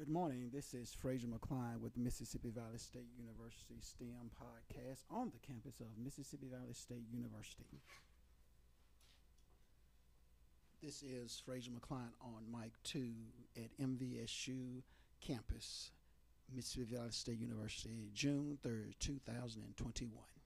Good morning. This is Fraser McCline with Mississippi Valley State University STEM podcast on the campus of Mississippi Valley State University. This is Fraser McCline on mic two at MVSU campus, Mississippi Valley State University, June 3rd, 2021.